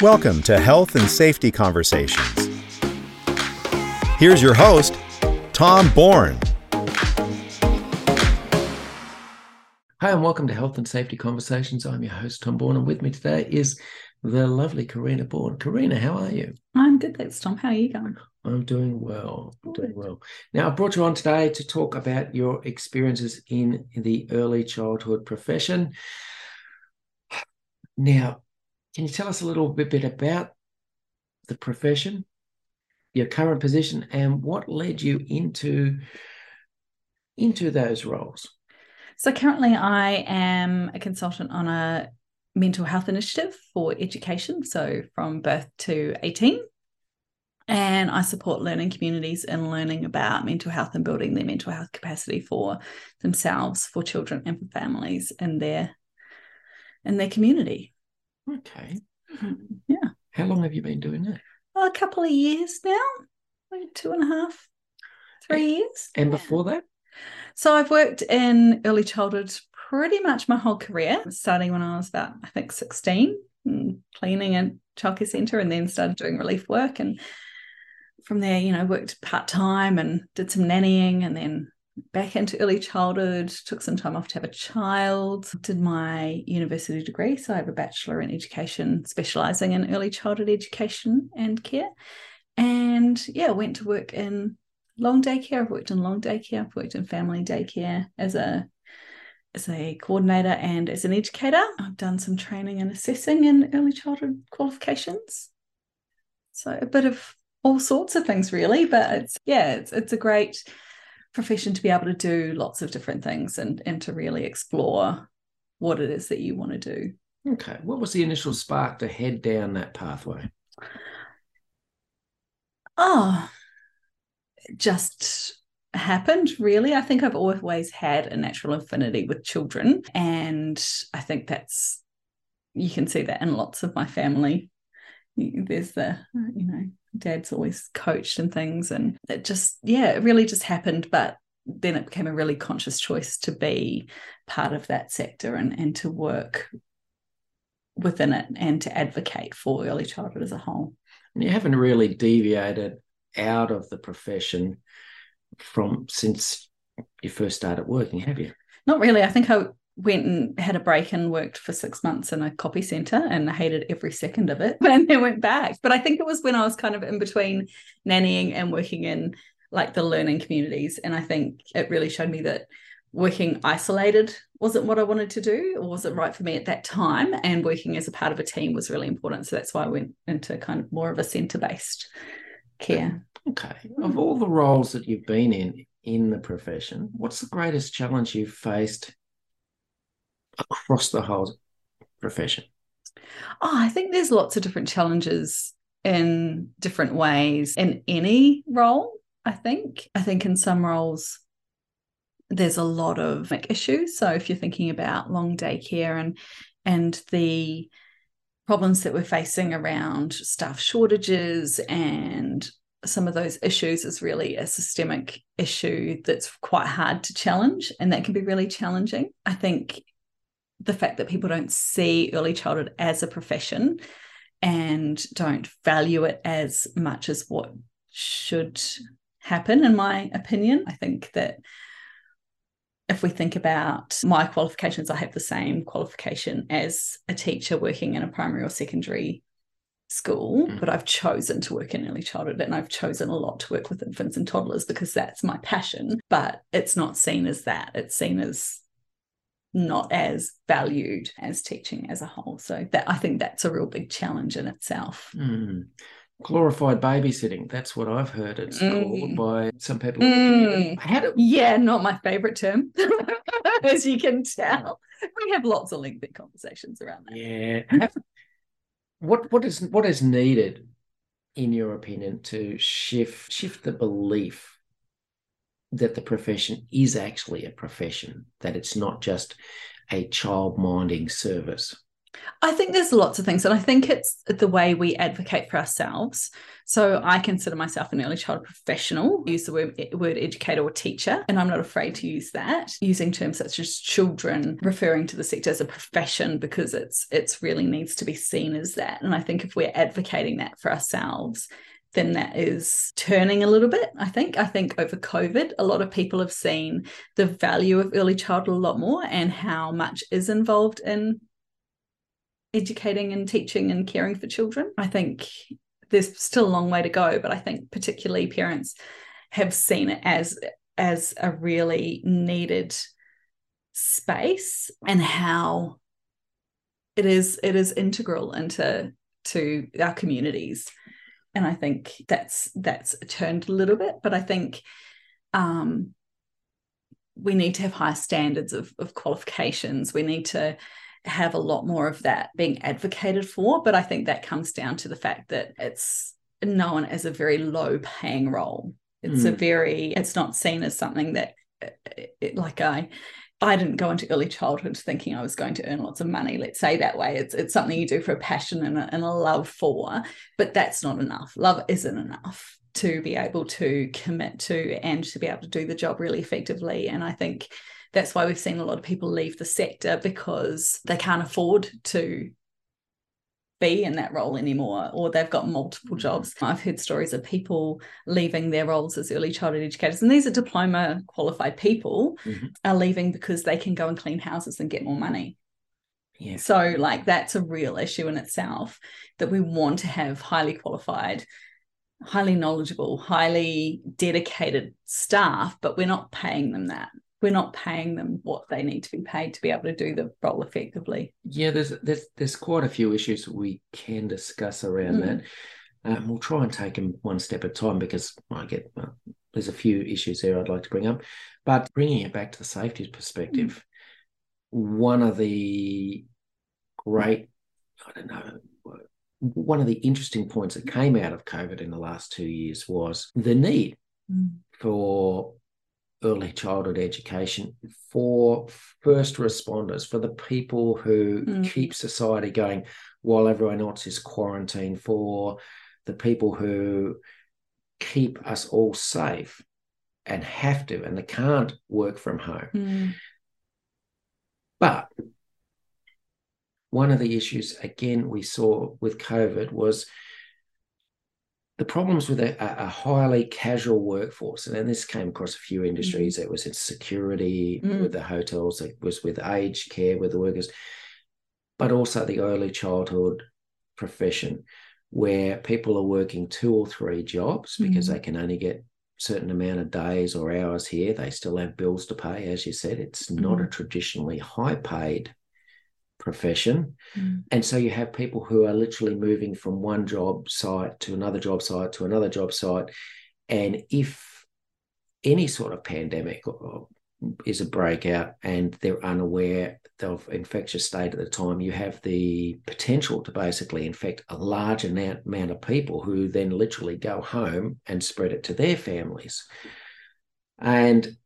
Welcome to Health and Safety Conversations. Here's your host, Tom Bourne. Hi, and welcome to Health and Safety Conversations. I'm your host, Tom Bourne, and with me today is the lovely Karina Bourne. Karina, how are you? I'm good, thanks, Tom. How are you going? I'm doing well. I'm doing well. Now, I brought you on today to talk about your experiences in the early childhood profession. Now, can you tell us a little bit, bit about the profession, your current position, and what led you into into those roles? So currently, I am a consultant on a mental health initiative for education, so from birth to 18. And I support learning communities in learning about mental health and building their mental health capacity for themselves, for children, and for families in their in their community. Okay. Yeah, How long have you been doing that? a couple of years now, like two and a half, three years. And Yeah. before that? So I've worked in early childhood pretty much my whole career, starting when I was about, I think, 16, mm, cleaning a childcare centre, and then started doing relief work. And from there, you know, worked part time and did some nannying, and then back into early childhood, took some time off to have a child, did my university degree. So I have a bachelor in education, specialising in early childhood education and care. And yeah, went to work in long daycare. I've worked in long daycare. I've worked in family daycare as a as a coordinator and as an educator. I've done some training and assessing in early childhood qualifications. So a bit of all sorts of things really, but it's yeah, it's it's a great profession to be able to do lots of different things and and to really explore what it is that you want to do. Okay. What was the initial spark to head down that pathway? Oh, it just happened really. I think I've always had a natural affinity with children. And I think that's, you can see that in lots of my family. There's the, you know, dad's always coached and things. And it just, yeah, it really just happened. But then it became a really conscious choice to be part of that sector and, and to work within it and to advocate for early childhood as a whole. And you haven't really deviated out of the profession from since you first started working, have you? Not really. I think I went and had a break and worked for six months in a copy center and hated every second of it and then went back. But I think it was when I was kind of in between nannying and working in like the learning communities. And I think it really showed me that working isolated wasn't what I wanted to do or wasn't right for me at that time. And working as a part of a team was really important. So that's why I went into kind of more of a center based care. Okay. Of all the roles that you've been in in the profession, what's the greatest challenge you've faced across the whole profession? Oh, I think there's lots of different challenges in different ways in any role. I think. I think in some roles, there's a lot of like, issues. So if you're thinking about long day care and and the problems that we're facing around staff shortages and some of those issues is really a systemic issue that's quite hard to challenge and that can be really challenging. I think the fact that people don't see early childhood as a profession and don't value it as much as what should happen, in my opinion. I think that if we think about my qualifications, I have the same qualification as a teacher working in a primary or secondary school, mm. but I've chosen to work in early childhood and I've chosen a lot to work with infants and toddlers because that's my passion. But it's not seen as that, it's seen as not as valued as teaching as a whole. So that I think that's a real big challenge in itself. Mm glorified babysitting. That's what I've heard it's mm. called by some people. Mm. Do... Yeah, not my favorite term, as you can tell. We have lots of lengthy conversations around that. Yeah. what what is what is needed, in your opinion, to shift shift the belief that the profession is actually a profession, that it's not just a child minding service? I think there's lots of things, and I think it's the way we advocate for ourselves. So I consider myself an early child professional, use the word, word educator or teacher, and I'm not afraid to use that, using terms such as children, referring to the sector as a profession because it's it's really needs to be seen as that. And I think if we're advocating that for ourselves, then that is turning a little bit. I think. I think over COVID, a lot of people have seen the value of early childhood a lot more and how much is involved in educating and teaching and caring for children. I think there's still a long way to go, but I think particularly parents have seen it as as a really needed space and how it is it is integral into to our communities and i think that's that's turned a little bit but i think um we need to have high standards of, of qualifications we need to have a lot more of that being advocated for. But I think that comes down to the fact that it's known as a very low paying role. It's mm. a very, it's not seen as something that, it, like I, I didn't go into early childhood thinking I was going to earn lots of money. Let's say that way. It's it's something you do for a passion and a, and a love for, but that's not enough. Love isn't enough to be able to commit to and to be able to do the job really effectively. And I think that's why we've seen a lot of people leave the sector because they can't afford to be in that role anymore or they've got multiple mm-hmm. jobs. I've heard stories of people leaving their roles as early childhood educators and these are diploma qualified people mm-hmm. are leaving because they can go and clean houses and get more money. Yeah. So like that's a real issue in itself that we want to have highly qualified highly knowledgeable, highly dedicated staff, but we're not paying them that we're not paying them what they need to be paid to be able to do the role effectively. Yeah, there's there's there's quite a few issues we can discuss around mm. that. Um, we'll try and take them one step at a time because I get well, there's a few issues there I'd like to bring up, but bringing it back to the safety perspective, mm. one of the great I don't know one of the interesting points that came out of COVID in the last two years was the need mm. for early childhood education for first responders, for the people who mm. keep society going while everyone else is quarantined, for the people who keep us all safe and have to and they can't work from home. Mm. But one of the issues, again, we saw with COVID was the problems with a, a, highly casual workforce, and then this came across a few industries. Mm. It was in security mm. with the hotels, it was with aged care with the workers, but also the early childhood profession, where people are working two or three jobs because mm. they can only get certain amount of days or hours here. They still have bills to pay, as you said. It's not a mm. traditionally high paid profession. Mm. And so you have people who are literally moving from one job site to another job site to another job site. And if any sort of pandemic is a breakout and they're unaware of infectious state at the time, you have the potential to basically infect a large amount of people who then literally go home and spread it to their families. And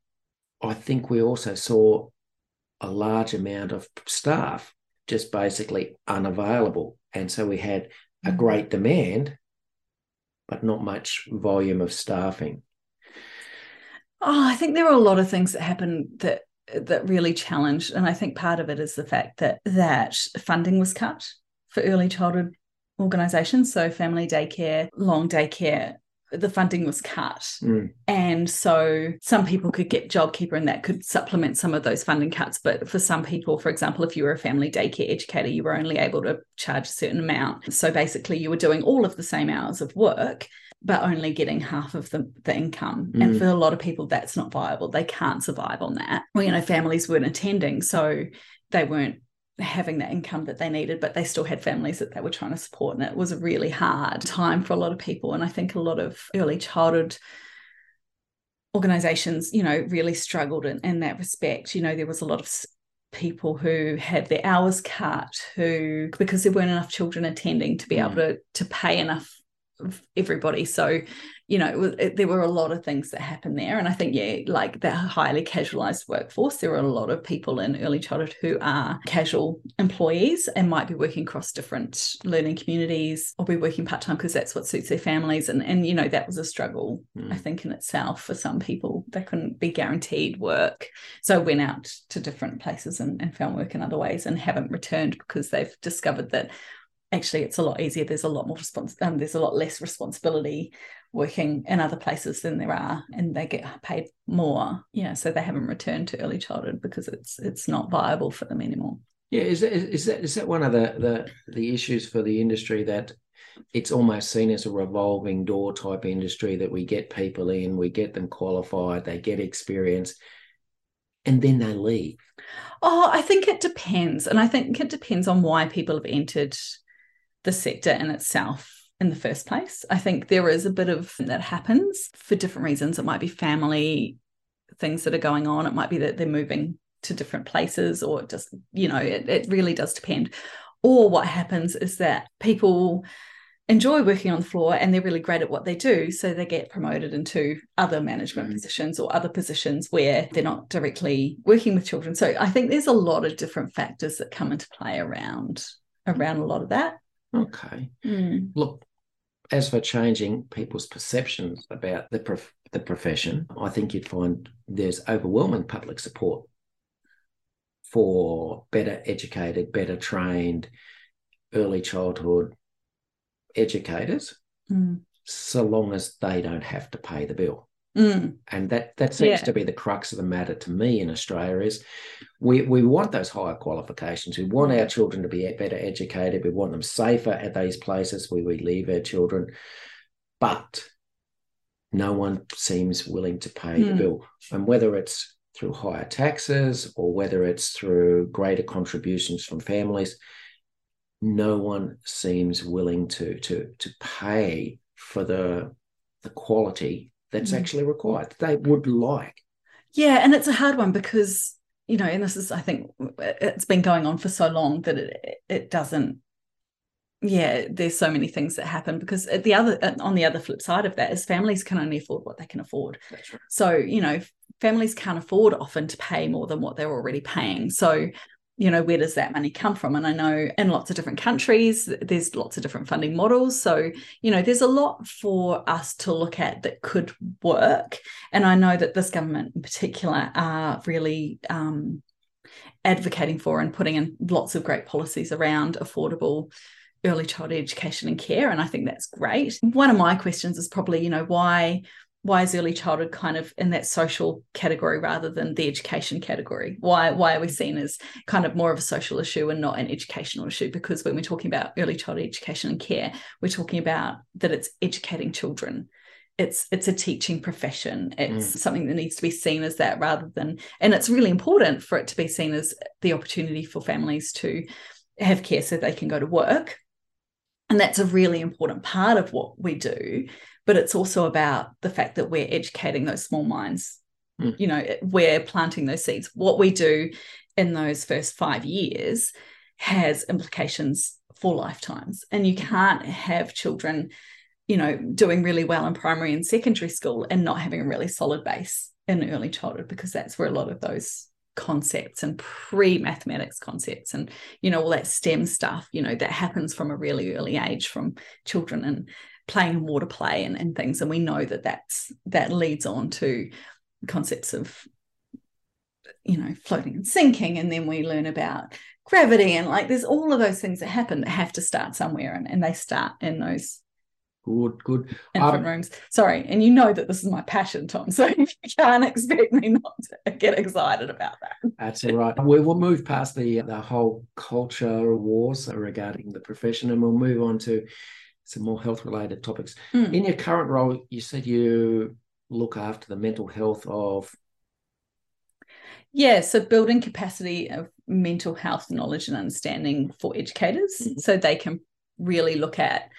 I think we also saw a large amount of staff just basically unavailable. And so we had a Mm. great demand, but not much volume of staffing. Oh, I think there are a lot of things that happen that that really challenged, and I think part of it is the fact that that funding was cut for early childhood organisations, so family daycare, long daycare. The funding was cut, Mm. and so some people could get JobKeeper, and that could supplement some of those funding cuts. But for some people, for example, if you were a family daycare educator, you were only able to charge a certain amount. So basically, you were doing all of the same hours of work, but only getting half of the, the income. And Mm. for a lot of people, that's not viable. They can't survive on that. Well, you know, families weren't attending, so they weren't having the income that they needed, but they still had families that they were trying to support. And it was a really hard time for a lot of people. And I think a lot of early childhood organizations, you know, really struggled in, in that respect. You know, there was a lot of people who had their hours cut who because there weren't enough children attending to be hmm. able to to pay enough everybody. So you know it, was- it, there were a lot of things that happened there. And i think yeah like that highly casualized workforce there are a lot of people in early childhood who are casual employees and might be working across different learning communities or be working part-time because that's what suits their families. And and you know that was a struggle Mm. i think in itself for some people. They couldn't be guaranteed work. So went out to different places and, and found work in other ways and haven't returned because they've discovered that actually it's a lot easier there's a lot more response um, there's a lot less responsibility working in other places than there are and they get paid more yeah so they haven't returned to early childhood because it's it's not viable for them anymore Yeah, is that is that is that one of the the the issues for the industry that it's almost seen as a revolving door type industry that we get people in, we get them qualified, they get experience, and then they leave. Oh, I think it depends. And I think it depends on why people have entered the sector in itself in the first place. I think there is a bit of that happens for different reasons. It might be family things that are going on, it might be that they're moving to different places, or just, you know, it, it really does depend. Or what happens is that people enjoy working on the floor and they're really great at what they do. So they get promoted into other management Mhm. positions or other positions where they're not directly working with children. So I think there's a lot of different factors that come into play around around a lot of that. Okay. Mm. Look, as for changing people's perceptions about the prof- the profession, I think you'd find there's overwhelming public support for better educated, better trained early childhood educators, Mm. so long as they don't have to pay the bill. Mm. And that that seems Yeah. to be the crux of the matter to me in Australia is we we want those higher qualifications. We want our children to be better educated. We want them safer at these places where we leave our children. But no one seems willing to pay the Hmm. bill. And whether it's through higher taxes or whether it's through greater contributions from families, no one seems willing to to to pay for the the quality that's Mm. actually required. They would like. Yeah, and it's a hard one because you know, and this is I think it's been going on for so long that it it doesn't. Yeah, there's so many things that happen because the other on the other flip side of that is families can only afford what they can afford. That's right. So you know, families can't afford often to pay more than what they're already paying. So you know where does that money come from? And i know in lots of different countries there's lots of different funding models. So you know there's a lot for us to look at that could work. And i know that this government in particular are really um, advocating for and putting in lots of great policies around affordable early childhood education and care. And i think that's great. One of my questions is probably you know why why is early childhood kind of in that social category rather than the education category? Why why are we seen as kind of more of a social issue and not an educational issue? Because when we're talking about early childhood education and care we're talking about that it's educating children. It's it's a teaching profession. It's Mm. something that needs to be seen as that rather than and it's really important for it to be seen as the opportunity for families to have care so they can go to work. And that's a really important part of what we do but it's also about the fact that we're educating those small minds Mm. you know we're planting those seeds. What we do in those first five years has implications for lifetimes. And you can't have children you know doing really well in primary and secondary school and not having a really solid base in early childhood because that's where a lot of those concepts and pre-mathematics concepts and you know all that STEM stuff, you know, that happens from a really early age from children. And playing water play and, and things. And we know that that's that leads on to concepts of you know floating and sinking and then we learn about gravity and like there's all of those things that happen that have to start somewhere and, and they start in those good good. infant um, rooms. Sorry and you know that this is my passion tom so you can't expect me not to get excited about that. That's all right. We will move past the the whole culture wars regarding the profession and we'll move on to some more health related topics mm. in your current role you said you look after the mental health of yeah, so building capacity of mental health knowledge and understanding for educators mm-hmm. so they can really look at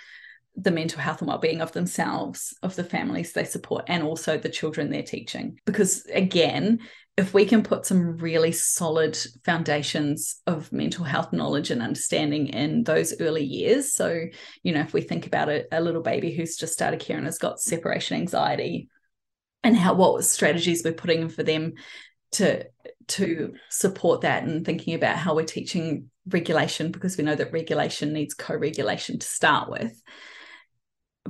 the mental health and well-being of themselves of the families they support and also the children they're teaching. Because again if we can put some really solid foundations of mental health knowledge and understanding in those early years so you know if we think about a, a little baby who's just started care and has got separation anxiety and how what strategies we're putting in for them to to support that and thinking about how we're teaching regulation because we know that regulation needs co-regulation to start with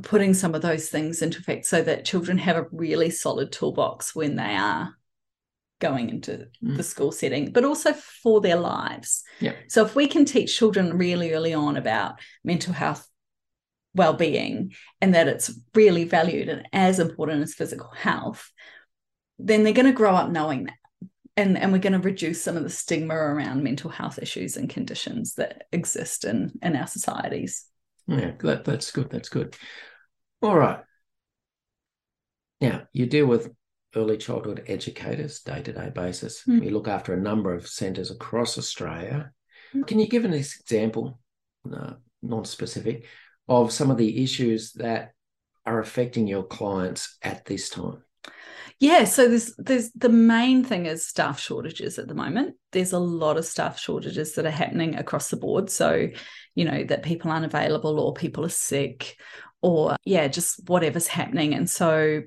putting some of those things into effect so that children have a really solid toolbox when they are going into mm. the school setting but also for their lives. Yeah. So if we can teach children really early on about mental health well-being and that it's really valued and as important as physical health then they're going to grow up knowing that. And and we're going to reduce some of the stigma around mental health issues and conditions that exist in in our societies yeah that, that's good that's good. All right. Now you deal with early childhood educators day-to-day basis. Mm. you look after a number of centres across australia. Mm. can you give an example uh, non-specific of some of the issues that are affecting your clients at this time yeah, so there's there's the main thing is staff shortages at the moment. There's a lot of staff shortages that are happening across the board. So, you know, that people aren't available or people are sick or yeah, just whatever's happening. And so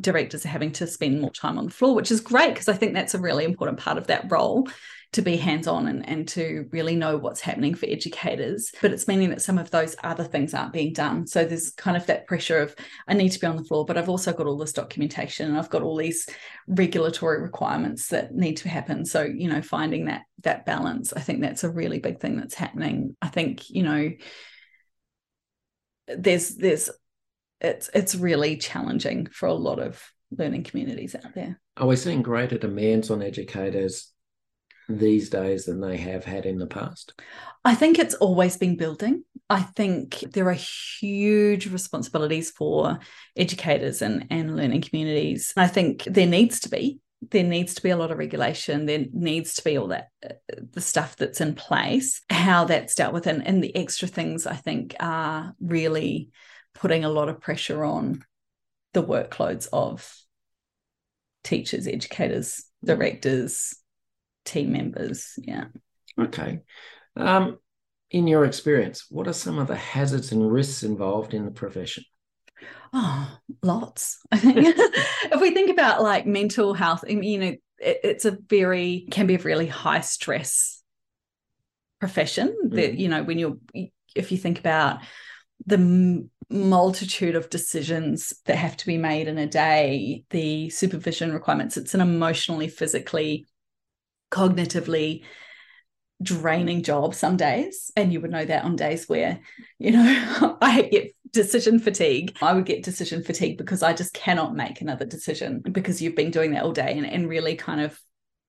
directors are having to spend more time on the floor, which is great because I think that's a really important part of that role to be hands on and, and to really know what's happening for educators. But it's meaning that some of those other things aren't being done. So there's kind of that pressure of, I need to be on the floor, but I've also got all this documentation and I've got all these regulatory requirements that need to happen. So, you know, finding that that balance, I think that's a really big thing that's happening. I think, you know, there's there's it's it's really challenging for a lot of learning communities out there. Are we seeing greater demands on educators these days than they have had in the past? I think it's always been building. I think there are huge responsibilities for educators and, and learning communities. I think there needs to be. There needs to be a lot of regulation. There needs to be all that, uh, the stuff that's in place, how that's dealt with. And, and the extra things I think are really putting a lot of pressure on the workloads of teachers, educators, directors, team members. Yeah. Okay. Um, in your experience, what are some of the hazards and risks involved in the profession? Oh, lots. I think if we think about like mental health, you know, it, it's a very can be a really high stress profession. Mm. That you know, when you're if you think about the multitude of decisions that have to be made in a day, the supervision requirements, it's an emotionally, physically cognitively draining job some days and you would know that on days where you know i get decision fatigue. I would get decision fatigue because i just cannot make another decision because you've been doing that all day and, and really kind of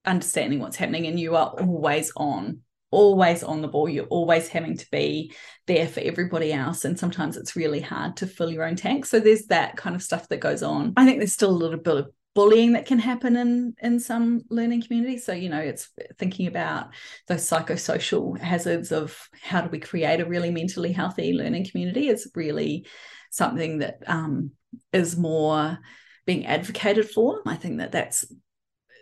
understanding what's happening and you are always on always on the ball. You're always having to be there for everybody else and sometimes it's really hard to fill your own tank. So there's that kind of stuff that goes on. I think there's still a little bit of bullying that can happen in in some learning communities so you know it's thinking about those psychosocial hazards of how do we create a really mentally healthy learning community is really something that um, is more being advocated for. I think that that's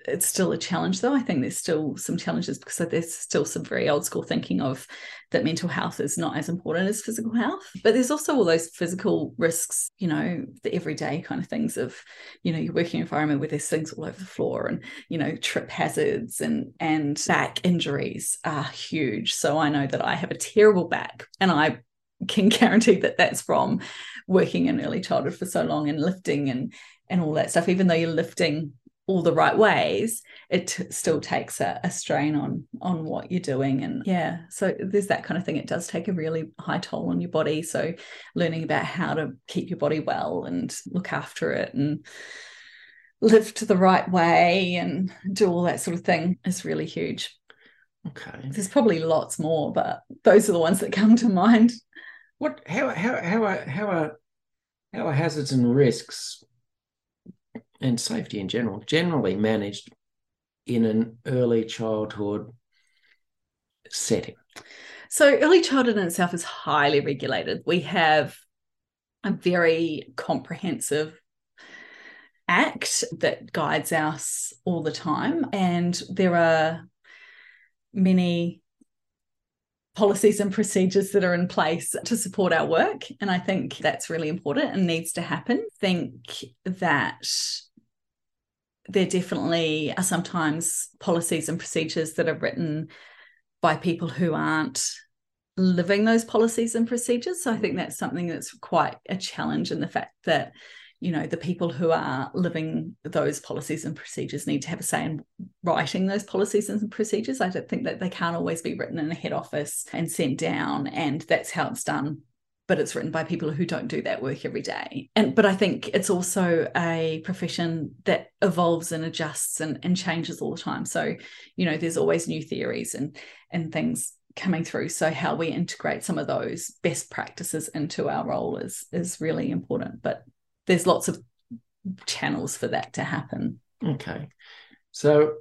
it's still a challenge though. I think there's still some challenges because there's still some very old school thinking of that mental health is not as important as physical health. But there's also all those physical risks you know the everyday kind of things of you know your working environment where there's things all over the floor and you know trip hazards and and back injuries are huge. So i know that i have a terrible back and i can guarantee that that's from working in early childhood for so long and lifting and and all that stuff even though you're lifting all the right ways it t- still takes a, a, strain on on what you're doing. And yeah so there's that kind of thing. It does take a really high toll on your body. So learning about how to keep your body well and look after it and lift the right way and do all that sort of thing is really huge. Okay. There's probably lots more but those are the ones that come to mind. What how how how are how are how are hazards and risks and safety in general generally managed in an early childhood setting? So, early childhood in itself is highly regulated. We have a very comprehensive act that guides us all the time, and there are many policies and procedures that are in place to support our work. And I think that's really important and needs to happen. Think that there definitely are sometimes policies and procedures that are written by people who aren't living those policies and procedures. So I think mm. that's something that's quite a challenge in the fact that, you know, the people who are living those policies and procedures need to have a say in writing those policies and procedures. I don't think that they can't always be written in a head office and sent down, and that's how it's done but it's written by people who don't do that work every day. And but I think it's also a profession that evolves and adjusts and, and changes all the time. So, you know, there's always new theories and and things coming through. So how we integrate some of those best practices into our role is is really important. But there's lots of channels for that to happen. Okay. So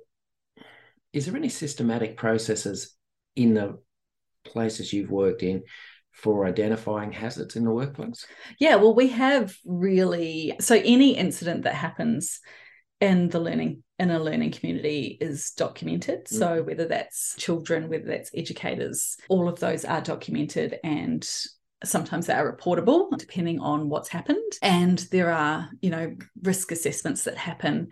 is there any systematic processes in the places you've worked in for identifying hazards in the workplace? Yeah, well, we have really so any incident that happens in the learning in a learning community is documented. Mm. So whether that's children, whether that's educators, all of those are documented and sometimes they are reportable depending on what's happened and there are you know risk assessments that happen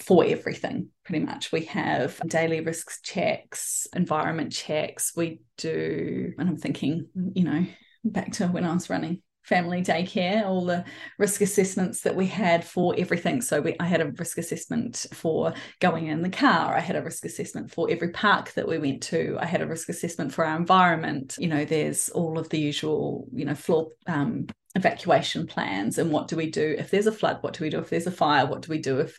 for everything pretty much. We have daily risks checks environment checks. We do and i'm thinking you know back to when i was running family daycare all the risk assessments that we had for everything. So we, i had a risk assessment for going in the car. I had a risk assessment for every park that we went to. I had a risk assessment for our environment. You know there's all of the usual you know floor um, evacuation plans and what do we do if there's a flood? What do we do if there's a fire? What do we do if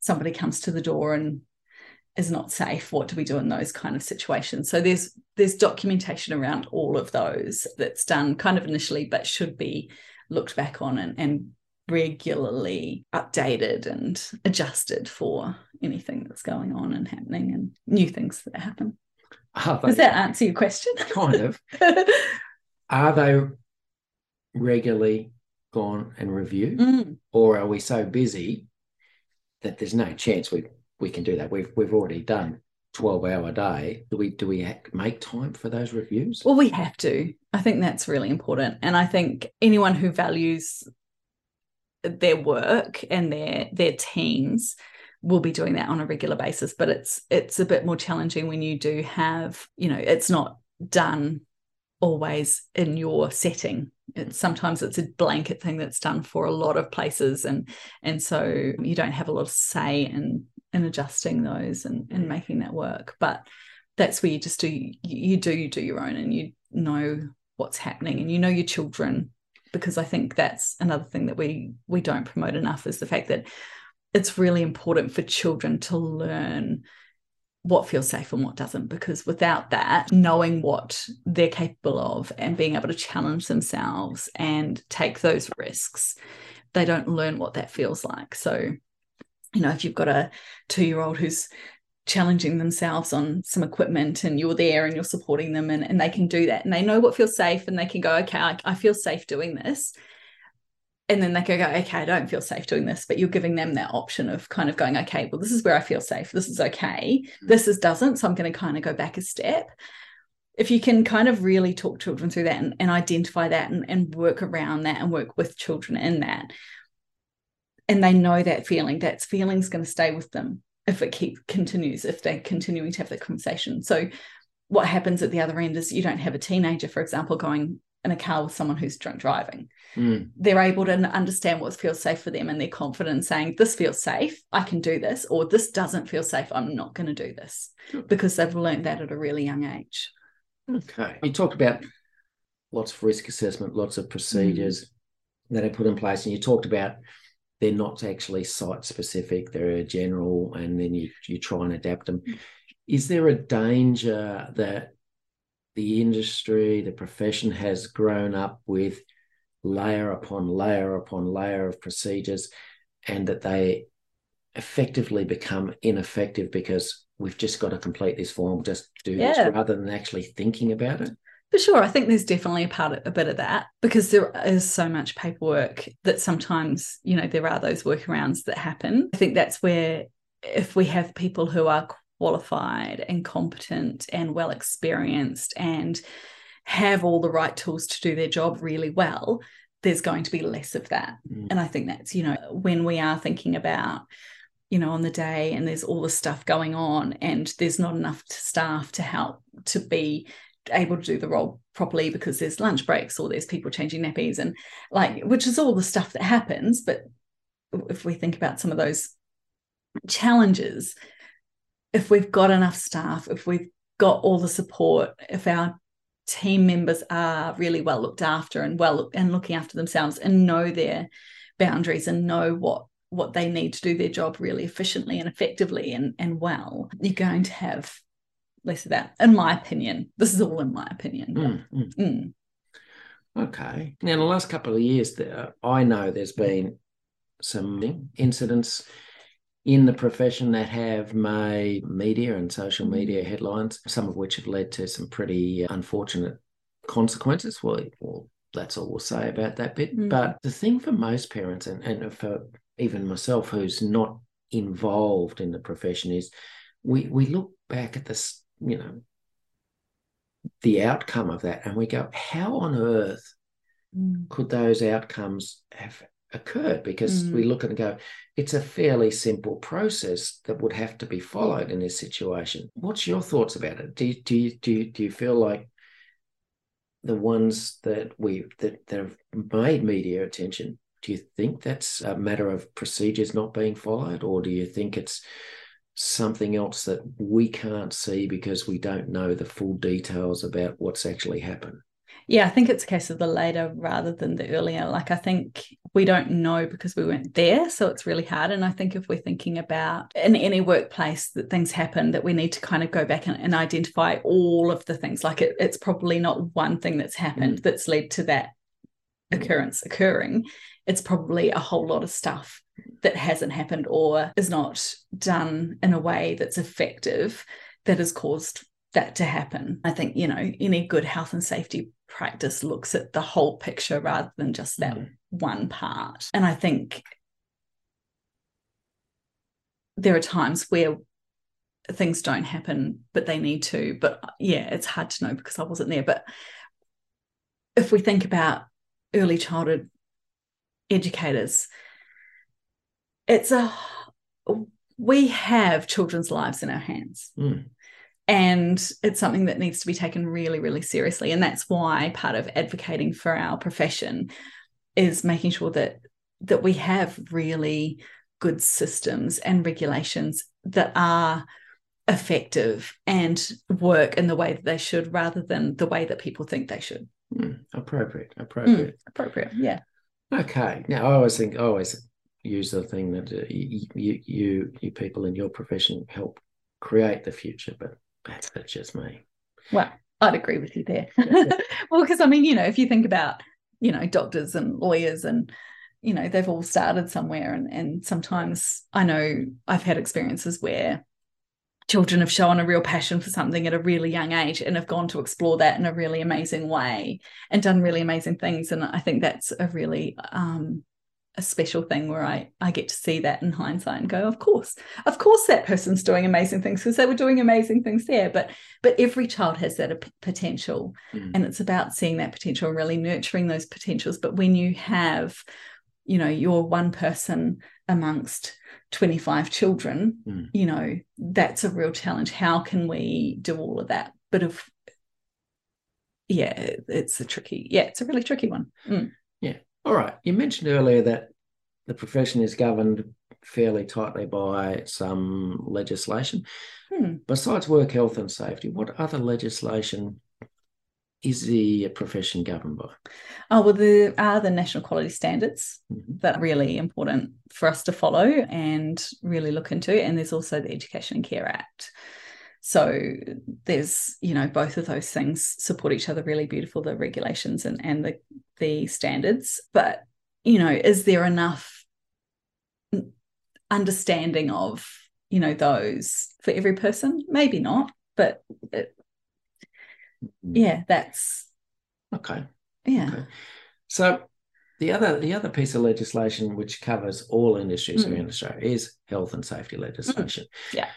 somebody comes to the door and is not safe what do we do in those kind of situations? So there's there's documentation around all of those that's done kind of initially but should be looked back on and, and regularly updated and adjusted for anything that's going on and happening and new things that happen. Does that answer your question? Kind of. Are they regularly gone and reviewed? Mm. or are we so busy that there's no chance we we can do that. We've we've already done 12 hour day. Do we do we make time for those reviews? Well we have to. I think that's really important. And i think anyone who values their work and their their teams will be doing that on a regular basis. But it's it's a bit more challenging when you do have you know it's not done always in your setting. It's, sometimes it's a blanket thing that's done for a lot of places and and so you don't have a lot of say in in adjusting those and and mm. making that work. But that's where you just do you do you do your own and you know what's happening and you know your children. Because I think that's another thing that we we don't promote enough is the fact that it's really important for children to learn what feels safe and what doesn't because without that knowing what they're capable of and being able to challenge themselves and take those risks they don't learn what that feels like. So you know if you've got a 2 year old who's challenging themselves on some equipment and you're there and you're supporting them and, and they can do that and they know what feels safe and they can go okay I, I feel safe doing this and then they can go okay i don't feel safe doing this but you're giving them that option of kind of going okay well this is where i feel safe. This is okay. Mm-hmm. this is doesn't so i'm going to kind of go back a step. If you can kind of really talk children through that and, and identify that and, and work around that and work with children in that and they know that feeling that feeling's going to stay with them if it keep continues if they're continuing to have that conversation. So what happens at the other end is you don't have a teenager for example going in a car with someone who's drunk driving. Mm. they're able to understand what feels safe for them and they're confident in saying this feels safe. I can do this or this doesn't feel safe. I'm not going to do this because they've learned that at a really young age. Okay. You talked about lots of risk assessment lots of procedures mm. that are put in place and you talked about they're not actually site specific they're general and then you, you try and adapt them. Is there a danger that the industry the profession has grown up with layer upon layer upon layer of procedures and that they effectively become ineffective because we've just got to complete this form just do yeah. this rather than actually thinking about it for sure. I think there's definitely a part of, a bit of that because there is so much paperwork that sometimes, you know, there are those workarounds that happen. I think that's where if we have people who are qualified and competent and well experienced and have all the right tools to do their job really well, there's going to be less of that. Mm. And I think that's, you know, when we are thinking about you know on the day and there's all the stuff going on and there's not enough staff to help to be able to do the role properly because there's lunch breaks or there's people changing nappies and like which is all the stuff that happens but if we think about some of those challenges if we've got enough staff if we've got all the support if our team members are really well looked after and well and looking after themselves and know their boundaries and know what what they need to do their job really efficiently and effectively and, and well you're going to have less of that, in my opinion. This is all in my opinion. Mm, mm. Mm. Okay. Now, in the last couple of years, there, I know there's been some incidents in the profession that have made media and social media headlines, some of which have led to some pretty unfortunate consequences. Well, well that's all we'll say about that bit. Mm. But the thing for most parents, and, and for even myself who's not involved in the profession, is we, we look back at this you know the outcome of that and we go how on earth mm. could those outcomes have occurred because mm. we look at and go it's a fairly simple process that would have to be followed in this situation what's your thoughts about it do you, do you, do you, do you feel like the ones that we that, that have made media attention do you think that's a matter of procedures not being followed or do you think it's something else that we can't see because we don't know the full details about what's actually happened. Yeah, I think it's a case of the later rather than the earlier. Like, I think we don't know because we weren't there. So it's really hard. And I think if we're thinking about in any workplace that things happen, that we need to kind of go back and, and identify all of the things. Like, it, it's probably not one thing that's happened mm. that's led to that occurrence occurring. It's probably a whole lot of stuff that hasn't happened or is not done in a way that's effective that has caused that to happen. I think, you know, any good health and safety practice looks at the whole picture rather than just that mm. one part. And I think there are times where things don't happen, but they need to. But yeah, it's hard to know because I wasn't there. But if we think about early childhood educators, it's a we have children's lives in our hands. Mm. And it's something that needs to be taken really, really seriously. And that's why part of advocating for our profession is making sure that that we have really good systems and regulations that are effective and work in the way that they should rather than the way that people think they should. Mm, appropriate, appropriate, mm, appropriate. Yeah. Okay. Now, I always think, I always use the thing that uh, you, you, you people in your profession help create the future, but that's, that's just me. Well, I'd agree with you there. well, because I mean, you know, if you think about, you know, doctors and lawyers and you know they've all started somewhere and and sometimes i know i've had experiences where children have shown a real passion for something at a really young age and have gone to explore that in a really amazing way and done really amazing things and i think that's a really um, a special thing where I I get to see that in hindsight and go, of course, of course, that person's doing amazing things because they were doing amazing things there. But but every child has that potential, mm. and it's about seeing that potential and really nurturing those potentials. But when you have, you know, you're one person amongst 25 children, mm. you know, that's a real challenge. How can we do all of that? But if yeah, it's a tricky, yeah, it's a really tricky one. Mm. Yeah. All right. You mentioned earlier that the profession is governed fairly tightly by some legislation. Hmm. Besides work health and safety, what other legislation is the profession governed by? Oh, well, there are the national quality standards mm-hmm. that are really important for us to follow and really look into. And there's also the Education and Care Act. So there's, you know, both of those things support each other really beautiful, the regulations and, and the, the standards. But, you know, is there enough understanding of, you know, those for every person? Maybe not, but it, Mm. yeah, that's okay. Yeah. Okay. So the other the other piece of legislation which covers all industries mm. in Australia is health and safety legislation. Mm. Yeah.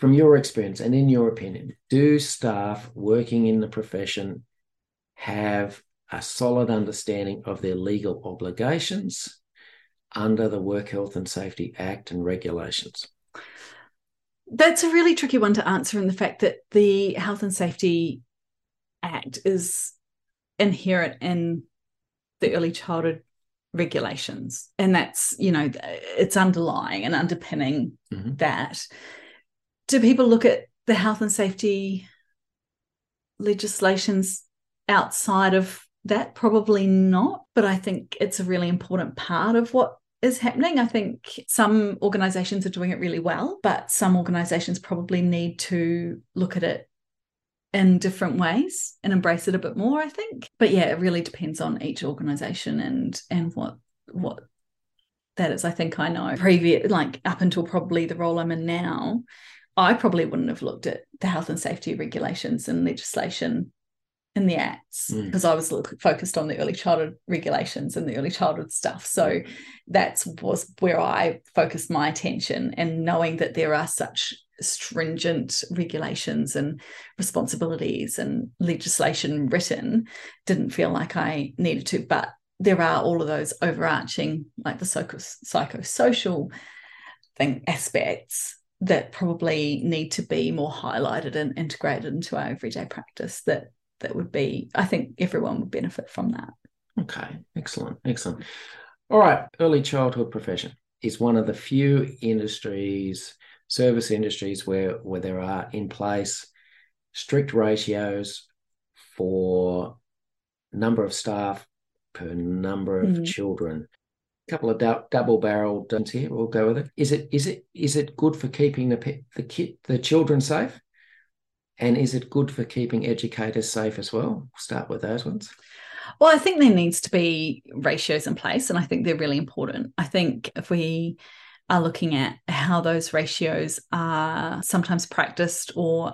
From your experience and in your opinion, do staff working in the profession have a solid understanding of their legal obligations under the Work Health and Safety Act and regulations? That's a really tricky one to answer in the fact that the Health and Safety Act is inherent in the early childhood regulations. And that's, you know, it's underlying and underpinning mm-hmm. that. Do people look at the health and safety legislations outside of that? Probably not. But I think it's a really important part of what is happening. I think some organizations are doing it really well, but some organizations probably need to look at it in different ways and embrace it a bit more, I think. But yeah, it really depends on each organization and and what what that is. I think I know previous like up until probably the role I'm in now, I probably wouldn't have looked at the health and safety regulations and legislation in the acts because mm. I was focused on the early childhood regulations and the early childhood stuff. So that was where I focused my attention and knowing that there are such stringent regulations and responsibilities and legislation written didn't feel like I needed to but there are all of those overarching like the psycho- psychosocial thing aspects that probably need to be more highlighted and integrated into our everyday practice that that would be i think everyone would benefit from that. Okay excellent excellent. All right early childhood profession is one of the few industries service industries where where there are in place strict ratios for number of staff per number of mm. children couple of du- double barreled here we'll go with it is it is it is it good for keeping the the kid the children safe and is it good for keeping educators safe as well? We'll start with those ones. Well, I think there needs to be ratios in place, and I think they're really important. I think if we are looking at how those ratios are sometimes practiced or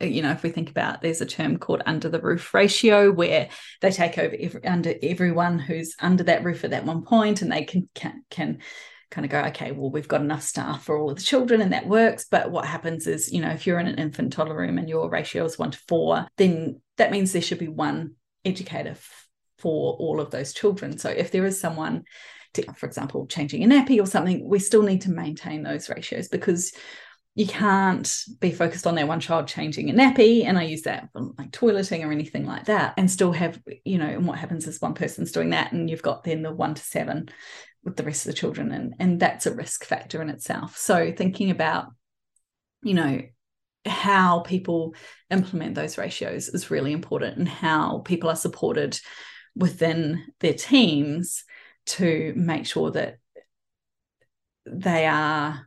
you know if we think about there's a term called under the roof ratio where they take over every, under everyone who's under that roof at that one point and they can can, can kind of go, okay, well, we've got enough staff for all of the children and that works. But what happens is, you know, if you're in an infant toddler room and your ratio is one to four, then that means there should be one educator for all of those children. So if there is someone, to, for example, changing a nappy or something, we still need to maintain those ratios because you can't be focused on that one child changing a nappy and i use that for like toileting or anything like that and still have you know and what happens is one person's doing that and you've got then the one to seven with the rest of the children and and that's a risk factor in itself. So thinking about you know how people implement those ratios is really important and how people are supported within their teams to make sure that they are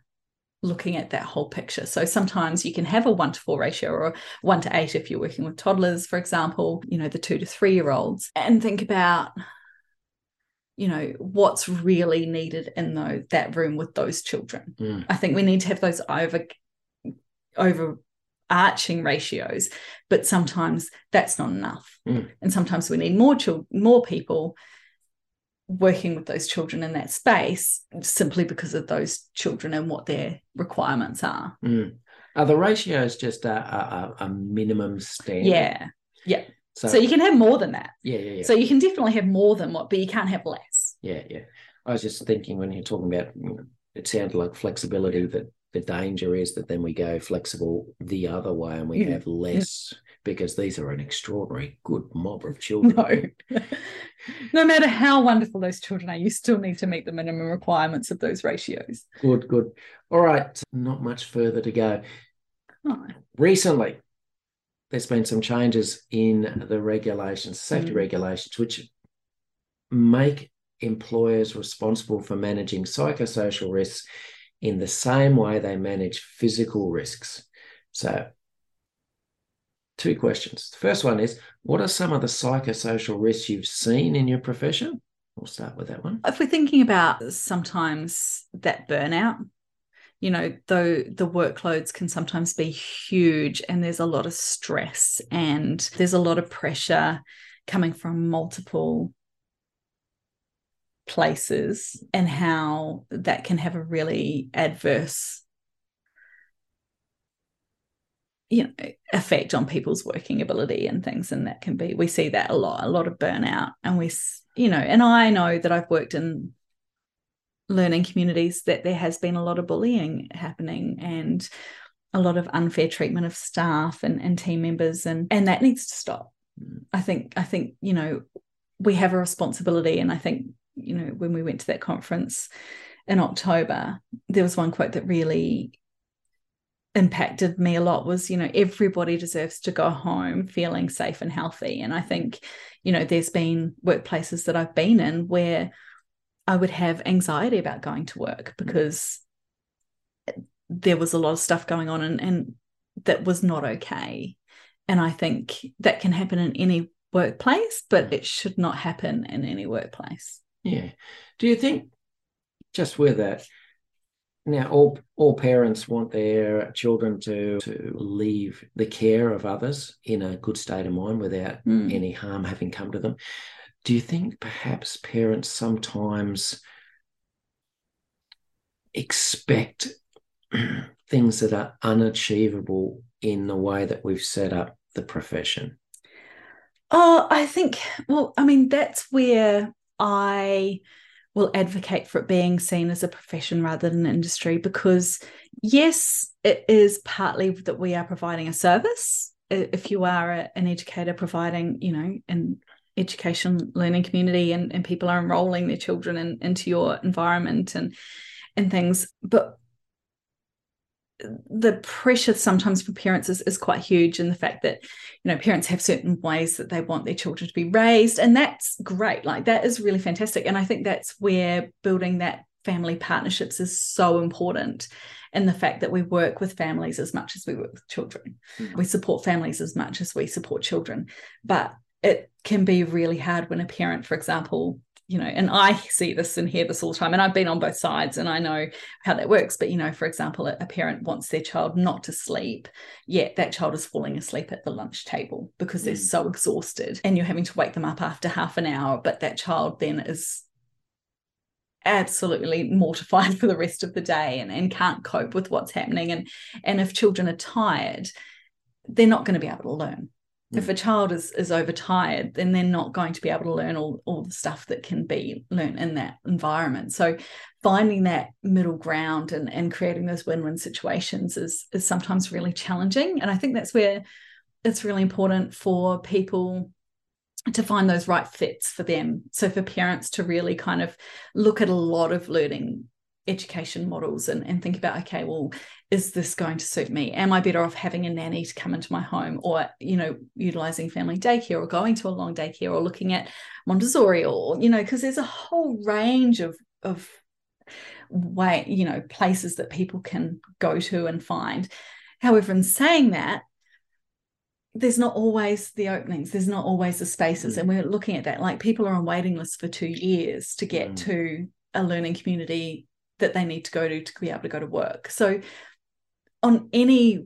looking at that whole picture. So sometimes you can have a one to four ratio or one to eight if you're working with toddlers, for example, you know, the two to three year olds, and think about, you know, what's really needed in those, that room with those children. Mm. I think we need to have those over overarching ratios, but sometimes that's not enough. Mm. And sometimes we need more children, more people working with those children in that space simply because of those children and what their requirements are. Mm. Are the ratios just a, a, a minimum standard? Yeah. Yeah. So, So, you can have more than that. yeah, yeah, yeah. So you can definitely have more than what, but you can't have less. yeah, yeah. I was just thinking when you're talking about, it sounded like flexibility that the danger is that then we go flexible the other way and we Yeah. have less because these are an extraordinary good mob of children. No. no matter how wonderful those children are, you still need to meet the minimum requirements of those ratios. Good, good. All right, not much further to go. Oh, Recently, there's been some changes in the regulations, safety Mm. regulations, which make employers responsible for managing psychosocial risks in the same way they manage physical risks. So, two questions. The first one is What are some of the psychosocial risks you've seen in your profession? We'll start with that one. if we're thinking about sometimes that burnout you know though the workloads can sometimes be huge and there's a lot of stress and there's a lot of pressure coming from multiple places and how that can have a really adverse you know effect on people's working ability and things and that can be we see that a lot a lot of burnout. And we you know and i know that i've worked in learning communities that there has been a lot of bullying happening and a lot of unfair treatment of staff and, and team members and and that needs to stop. Mm. I think i think you know we have a responsibility and i think you know when we went to that conference in october there was one quote that really impacted me a lot was you know everybody deserves to go home feeling safe and healthy. And i think you know there's been workplaces that i've been in where i would have anxiety about going to work mm-hmm. because there was a lot of stuff going on and, and that was not okay. And i think that can happen in any workplace but it should not happen in any workplace. Yeah. Do you think just with that now all all parents want their children to to leave the care of others in a good state of mind without Mm. any harm having come to them. Do you think perhaps parents sometimes expect things that are unachievable in the way that we've set up the profession? Oh, I think, well, I mean, that's where I will advocate for it being seen as a profession rather than an industry because, yes, it is partly that we are providing a service. If you are a- an educator providing, you know, an education learning community and, and people are enrolling their children in, into your environment and and things, but the pressure sometimes for parents is, is quite huge and the fact that you know parents have certain ways that they want their children to be raised and that's great like that is really fantastic and i think that's where building that family partnerships is so important and the fact that we work with families as much as we work with children Mm. we support families as much as we support children but it can be really hard when a parent for example you know and i see this and hear this all the time and i've been on both sides and i know how that works but you know for example a, parent wants their child not to sleep yet that child is falling asleep at the lunch table because they're Mm. so exhausted and you're having to wake them up after half an hour but that child then is absolutely mortified for the rest of the day and, and can't cope with what's happening and and if children are tired they're not going to be able to learn if mm. a child is is overtired then they're not going to be able to learn all, all the stuff that can be learned in that environment. So finding that middle ground and, and creating those win-win situations is is sometimes really challenging. And i think that's where it's really important for people to find those right fits for them. So for parents to really kind of look at a lot of learning education models and, and think about okay well is this going to suit me am i better off having a nanny to come into my home or you know utilizing family daycare or going to a long daycare or looking at montessori or you know because there's a whole range of of way you know places that people can go to and find however in saying that there's not always the openings there's not always the spaces mm. and we're looking at that like people are on waiting lists for two years to get mm. to a learning community that they need to go to to be able to go to work. So, on any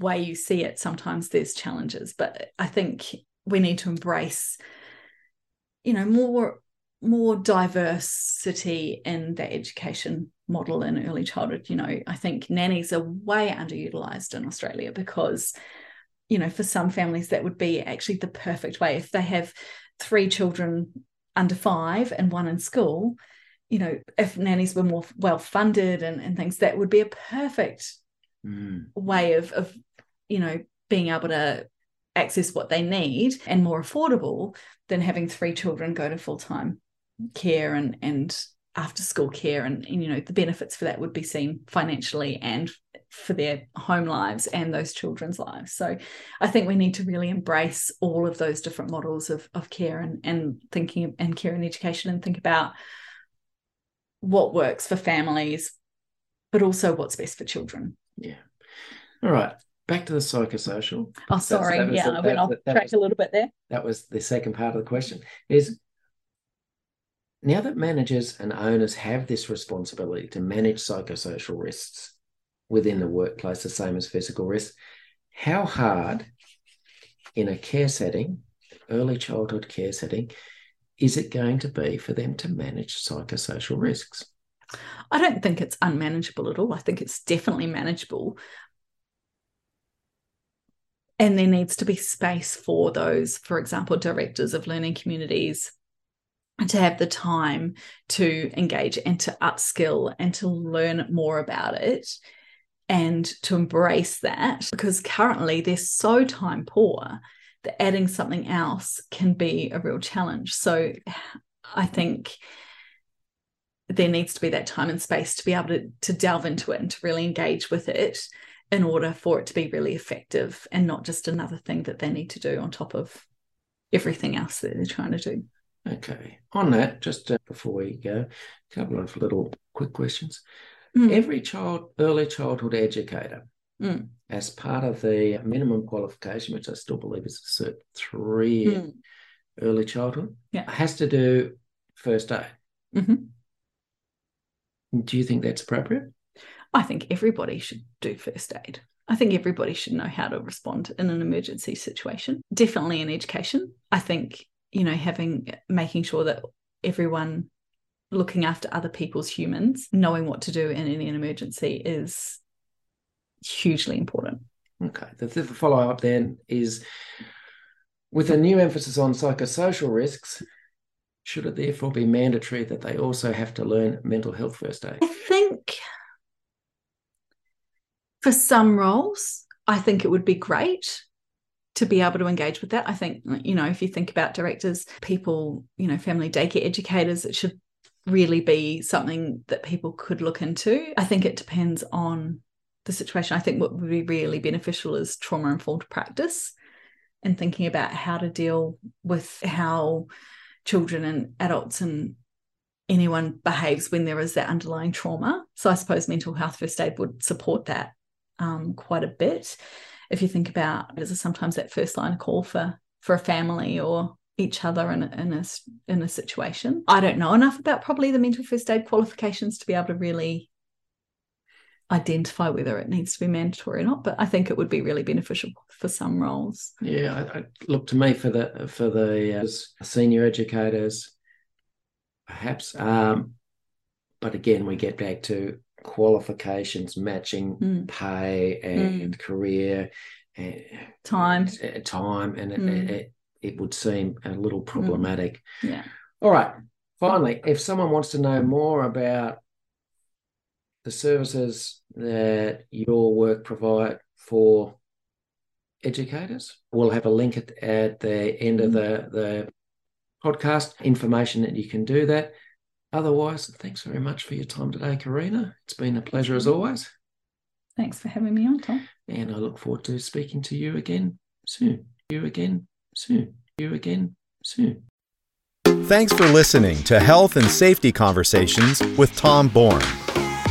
way you see it, sometimes there's challenges, but I think we need to embrace, you know, more more diversity in the education model in early childhood. You know, I think nannies are way underutilized in Australia because, you know, for some families that would be actually the perfect way if they have three children under five and one in school you know, if nannies were more well funded and, and things, that would be a perfect mm. way of, of, you know, being able to access what they need and more affordable than having three children go to full time care and and after school care and, and, you know the benefits for that would be seen financially and for their home lives and those children's lives so i think we need to really embrace all of those different models of, of care and and thinking and care and education and think about what works for families, but also what's best for children. Yeah. All right. Back to the psychosocial. Oh, sorry. That, that yeah, I went off track a little bit there. That was the second part of the question. Is now that managers and owners have this responsibility to manage psychosocial risks within the workplace, the same as physical risks, how hard in a care setting, early childhood care setting, is it going to be for them to manage psychosocial risks? I don't think it's unmanageable at all. I think it's definitely manageable. And there needs to be space for those, for example, directors of learning communities to have the time to engage and to upskill and to learn more about it and to embrace that because currently they're so time poor that adding something else can be a real challenge. So I think there needs to be that time and space to be able to, to delve into it and to really engage with it in order for it to be really effective and not just another thing that they need to do on top of everything else that they're trying to do. Okay. On that, just uh, before we go, a couple of little quick questions. Mm. Every child, early childhood educator mm. as part of the minimum qualification, which I still believe is a cert three mm. early childhood, yeah. has to do first aid. Mm-hmm. Do you think that's appropriate? I think everybody should do first aid. I think everybody should know how to respond in an emergency situation. Definitely in education. I think, you know, having making sure that everyone looking after other people's humans, knowing what to do in any emergency is hugely important. Okay. The, the follow up then is with a new emphasis on psychosocial risks, should it therefore be mandatory that they also have to learn mental health first aid? I think for some roles, I think it would be great to be able to engage with that. I think, you know, if you think about directors, people, you know, family daycare educators, it should really be something that people could look into. I think it depends on the situation. I think what would be really beneficial is trauma informed practice and thinking about how to deal with how children and adults and anyone behaves when there is that underlying trauma. So I suppose mental health first aid would support that um, quite a bit. If you think about is sometimes that first line of call for for a family or each other in a, in a in a situation. I don't know enough about probably the mental first aid qualifications to be able to really identify whether it needs to be mandatory or not but i think it would be really beneficial for some roles yeah I, I look to me for the for the uh, senior educators perhaps um, but again, we get back to qualifications matching Mm. pay and career and Time. uh, time, and it, Mm. it, it would seem a little problematic. Yeah. All right. Finally, if someone wants to know more about the services that your work provide for educators, we'll have a link at, at the end of mm-hmm. the, the podcast, information that you can do that. Otherwise, thanks very much for your time today, Karina. It's been a pleasure as always. Thanks for having me on, Tom. And I look forward to speaking to you again soon. You again soon. You again soon. Thanks for listening to Health and Safety Conversations with Tom Bourne.